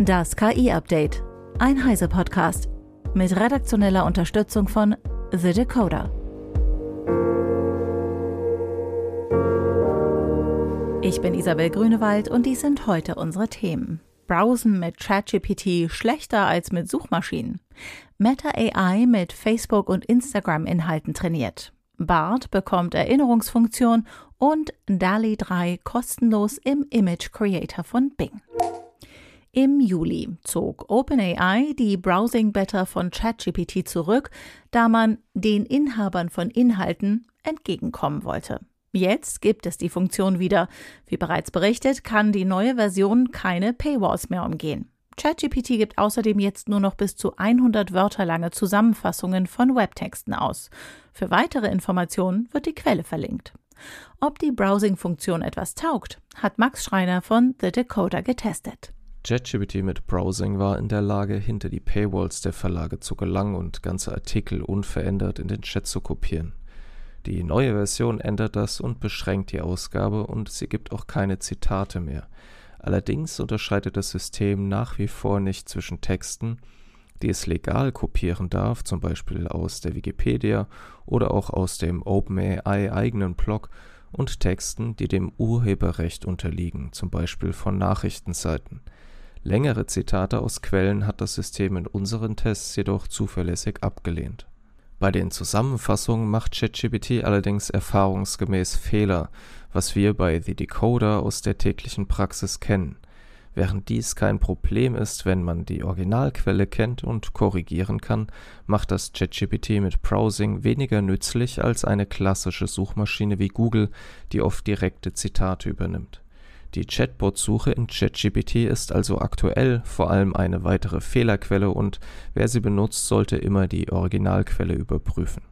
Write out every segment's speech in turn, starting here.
Das KI-Update. Ein Heise-Podcast. Mit redaktioneller Unterstützung von The Decoder. Ich bin Isabel Grünewald und dies sind heute unsere Themen. Browsen mit ChatGPT schlechter als mit Suchmaschinen. Meta AI mit Facebook und Instagram Inhalten trainiert. BART bekommt Erinnerungsfunktion und DALI 3 kostenlos im Image Creator von Bing. Im Juli zog OpenAI die Browsing Beta von ChatGPT zurück, da man den Inhabern von Inhalten entgegenkommen wollte. Jetzt gibt es die Funktion wieder. Wie bereits berichtet, kann die neue Version keine Paywalls mehr umgehen. ChatGPT gibt außerdem jetzt nur noch bis zu 100 Wörter lange Zusammenfassungen von Webtexten aus. Für weitere Informationen wird die Quelle verlinkt. Ob die Browsing-Funktion etwas taugt, hat Max Schreiner von The Decoder getestet. ChatGPT mit Browsing war in der Lage, hinter die Paywalls der Verlage zu gelangen und ganze Artikel unverändert in den Chat zu kopieren. Die neue Version ändert das und beschränkt die Ausgabe und sie gibt auch keine Zitate mehr. Allerdings unterscheidet das System nach wie vor nicht zwischen Texten, die es legal kopieren darf, zum Beispiel aus der Wikipedia oder auch aus dem OpenAI eigenen Blog, und Texten, die dem Urheberrecht unterliegen, zum Beispiel von Nachrichtenseiten. Längere Zitate aus Quellen hat das System in unseren Tests jedoch zuverlässig abgelehnt. Bei den Zusammenfassungen macht ChatGPT allerdings erfahrungsgemäß Fehler, was wir bei The Decoder aus der täglichen Praxis kennen. Während dies kein Problem ist, wenn man die Originalquelle kennt und korrigieren kann, macht das ChatGPT mit Browsing weniger nützlich als eine klassische Suchmaschine wie Google, die oft direkte Zitate übernimmt die Chatbot-Suche in ChatGPT ist also aktuell vor allem eine weitere Fehlerquelle und wer sie benutzt, sollte immer die Originalquelle überprüfen.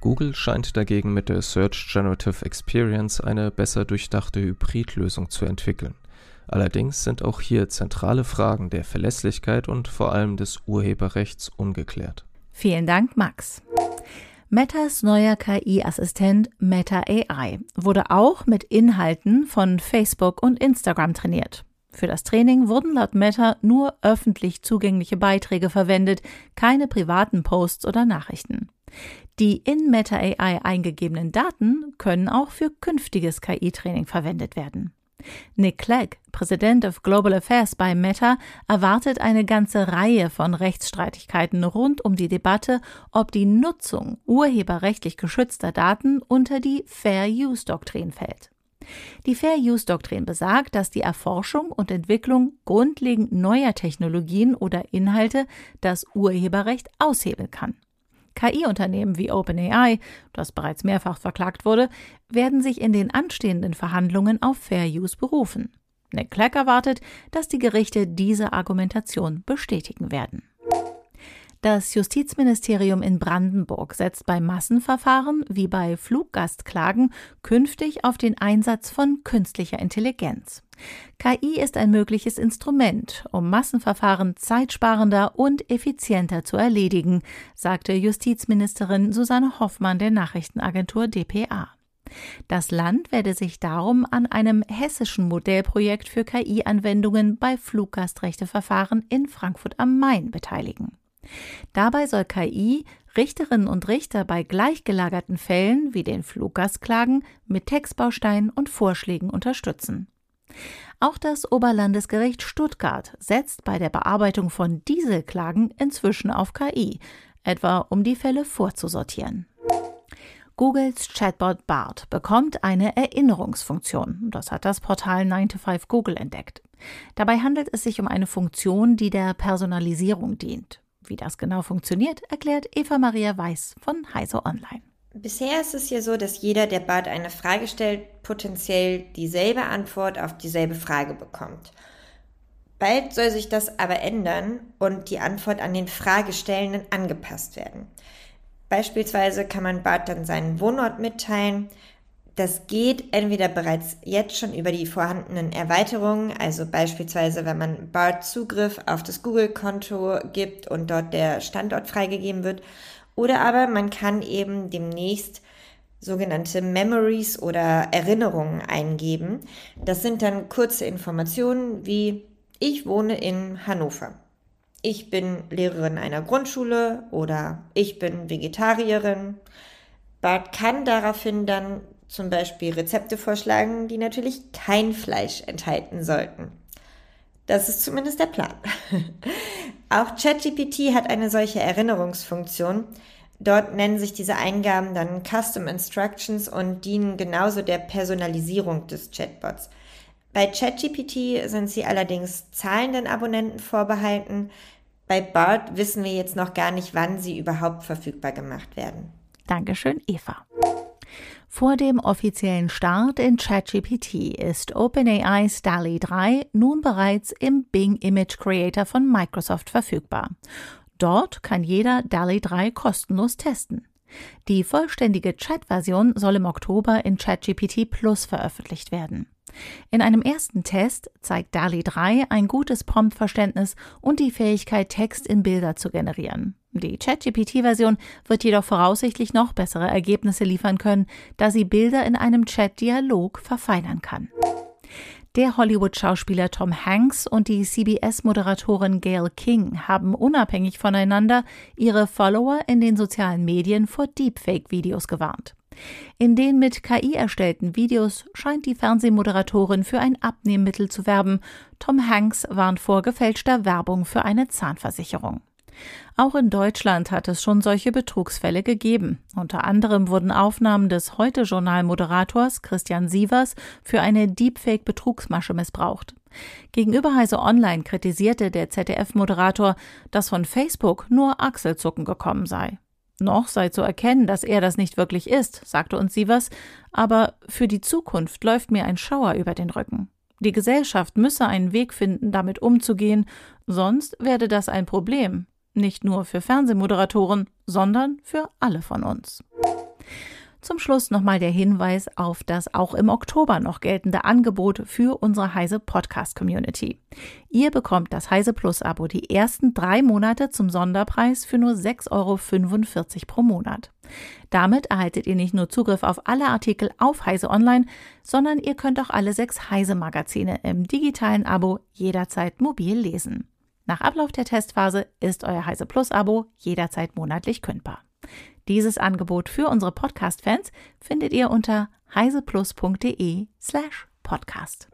Google scheint dagegen mit der Search Generative Experience eine besser durchdachte Hybridlösung zu entwickeln. Allerdings sind auch hier zentrale Fragen der Verlässlichkeit und vor allem des Urheberrechts ungeklärt. Vielen Dank, Max. Metas neuer KI-Assistent Meta AI wurde auch mit Inhalten von Facebook und Instagram trainiert. Für das Training wurden laut Meta nur öffentlich zugängliche Beiträge verwendet, keine privaten Posts oder Nachrichten. Die in Meta AI eingegebenen Daten können auch für künftiges KI-Training verwendet werden. Nick Clegg, Präsident of Global Affairs bei Meta, erwartet eine ganze Reihe von Rechtsstreitigkeiten rund um die Debatte, ob die Nutzung urheberrechtlich geschützter Daten unter die Fair Use Doktrin fällt. Die Fair Use Doktrin besagt, dass die Erforschung und Entwicklung grundlegend neuer Technologien oder Inhalte das Urheberrecht aushebeln kann. KI-Unternehmen wie OpenAI, das bereits mehrfach verklagt wurde, werden sich in den anstehenden Verhandlungen auf Fair Use berufen. Nick Clegg erwartet, dass die Gerichte diese Argumentation bestätigen werden. Das Justizministerium in Brandenburg setzt bei Massenverfahren wie bei Fluggastklagen künftig auf den Einsatz von künstlicher Intelligenz. KI ist ein mögliches Instrument, um Massenverfahren zeitsparender und effizienter zu erledigen, sagte Justizministerin Susanne Hoffmann der Nachrichtenagentur dpa. Das Land werde sich darum an einem hessischen Modellprojekt für KI-Anwendungen bei Fluggastrechteverfahren in Frankfurt am Main beteiligen. Dabei soll KI Richterinnen und Richter bei gleichgelagerten Fällen wie den Fluggastklagen mit Textbausteinen und Vorschlägen unterstützen. Auch das Oberlandesgericht Stuttgart setzt bei der Bearbeitung von Dieselklagen inzwischen auf KI, etwa um die Fälle vorzusortieren. Googles Chatbot BART bekommt eine Erinnerungsfunktion. Das hat das Portal 9to5 Google entdeckt. Dabei handelt es sich um eine Funktion, die der Personalisierung dient. Wie das genau funktioniert, erklärt Eva Maria Weiß von Heise Online. Bisher ist es hier so, dass jeder, der Bart eine Frage stellt, potenziell dieselbe Antwort auf dieselbe Frage bekommt. Bald soll sich das aber ändern und die Antwort an den Fragestellenden angepasst werden. Beispielsweise kann man Bart dann seinen Wohnort mitteilen. Das geht entweder bereits jetzt schon über die vorhandenen Erweiterungen, also beispielsweise wenn man Bart Zugriff auf das Google-Konto gibt und dort der Standort freigegeben wird, oder aber man kann eben demnächst sogenannte Memories oder Erinnerungen eingeben. Das sind dann kurze Informationen wie ich wohne in Hannover. Ich bin Lehrerin einer Grundschule oder ich bin Vegetarierin. Bart kann daraufhin dann zum Beispiel Rezepte vorschlagen, die natürlich kein Fleisch enthalten sollten. Das ist zumindest der Plan. Auch ChatGPT hat eine solche Erinnerungsfunktion. Dort nennen sich diese Eingaben dann Custom Instructions und dienen genauso der Personalisierung des Chatbots. Bei ChatGPT sind sie allerdings zahlenden Abonnenten vorbehalten. Bei BART wissen wir jetzt noch gar nicht, wann sie überhaupt verfügbar gemacht werden. Dankeschön, Eva. Vor dem offiziellen Start in ChatGPT ist OpenAI's DALI 3 nun bereits im Bing Image Creator von Microsoft verfügbar. Dort kann jeder DALI 3 kostenlos testen. Die vollständige Chat-Version soll im Oktober in ChatGPT Plus veröffentlicht werden. In einem ersten Test zeigt DALI 3 ein gutes Promptverständnis und die Fähigkeit, Text in Bilder zu generieren. Die ChatGPT-Version wird jedoch voraussichtlich noch bessere Ergebnisse liefern können, da sie Bilder in einem Chat-Dialog verfeinern kann. Der Hollywood-Schauspieler Tom Hanks und die CBS-Moderatorin Gail King haben unabhängig voneinander ihre Follower in den sozialen Medien vor Deepfake-Videos gewarnt. In den mit KI erstellten Videos scheint die Fernsehmoderatorin für ein Abnehmmittel zu werben. Tom Hanks warnt vor gefälschter Werbung für eine Zahnversicherung. Auch in Deutschland hat es schon solche Betrugsfälle gegeben. Unter anderem wurden Aufnahmen des Heute-Journal-Moderators Christian Sievers für eine Deepfake-Betrugsmasche missbraucht. Gegenüber Heise Online kritisierte der ZDF-Moderator, dass von Facebook nur Achselzucken gekommen sei. Noch sei zu erkennen, dass er das nicht wirklich ist, sagte uns Sievers, aber für die Zukunft läuft mir ein Schauer über den Rücken. Die Gesellschaft müsse einen Weg finden, damit umzugehen, sonst werde das ein Problem, nicht nur für Fernsehmoderatoren, sondern für alle von uns. Zum Schluss nochmal der Hinweis auf das auch im Oktober noch geltende Angebot für unsere Heise Podcast Community. Ihr bekommt das Heise Plus Abo die ersten drei Monate zum Sonderpreis für nur 6,45 Euro pro Monat. Damit erhaltet ihr nicht nur Zugriff auf alle Artikel auf Heise Online, sondern ihr könnt auch alle sechs Heise Magazine im digitalen Abo jederzeit mobil lesen. Nach Ablauf der Testphase ist euer Heise Plus Abo jederzeit monatlich kündbar. Dieses Angebot für unsere Podcast-Fans findet ihr unter heiseplus.de slash podcast.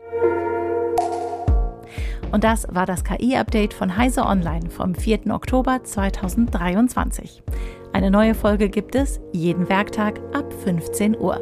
Und das war das KI-Update von Heise Online vom 4. Oktober 2023. Eine neue Folge gibt es jeden Werktag ab 15 Uhr.